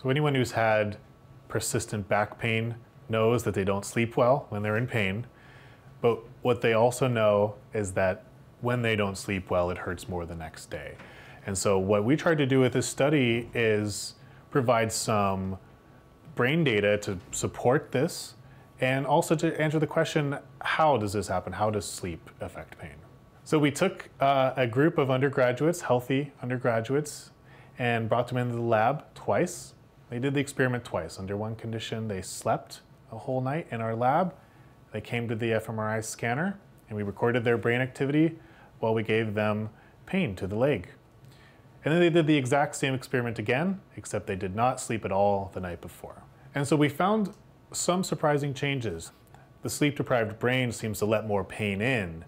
So anyone who's had persistent back pain knows that they don't sleep well when they're in pain. But what they also know is that when they don't sleep well, it hurts more the next day. And so what we tried to do with this study is provide some brain data to support this and also to answer the question, how does this happen? How does sleep affect pain? So we took uh, a group of undergraduates, healthy undergraduates, and brought them into the lab twice they did the experiment twice. Under one condition, they slept a whole night in our lab. They came to the fMRI scanner and we recorded their brain activity while we gave them pain to the leg. And then they did the exact same experiment again, except they did not sleep at all the night before. And so we found some surprising changes. The sleep deprived brain seems to let more pain in,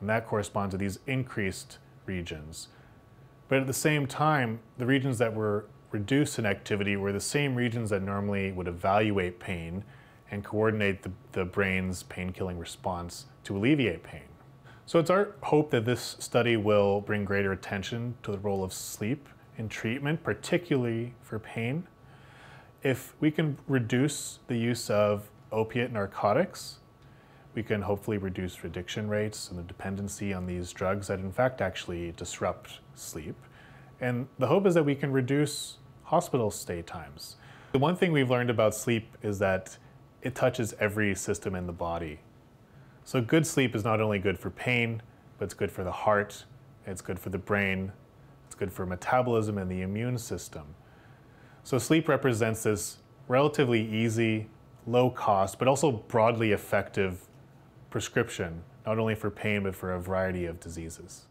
and that corresponds to these increased regions. But at the same time, the regions that were reduced in activity were the same regions that normally would evaluate pain and coordinate the, the brain's pain-killing response to alleviate pain. So it's our hope that this study will bring greater attention to the role of sleep in treatment, particularly for pain. If we can reduce the use of opiate narcotics, we can hopefully reduce addiction rates and the dependency on these drugs that in fact actually disrupt sleep. And the hope is that we can reduce hospital stay times. The one thing we've learned about sleep is that it touches every system in the body. So good sleep is not only good for pain, but it's good for the heart, it's good for the brain, it's good for metabolism and the immune system. So sleep represents this relatively easy, low cost, but also broadly effective prescription, not only for pain, but for a variety of diseases.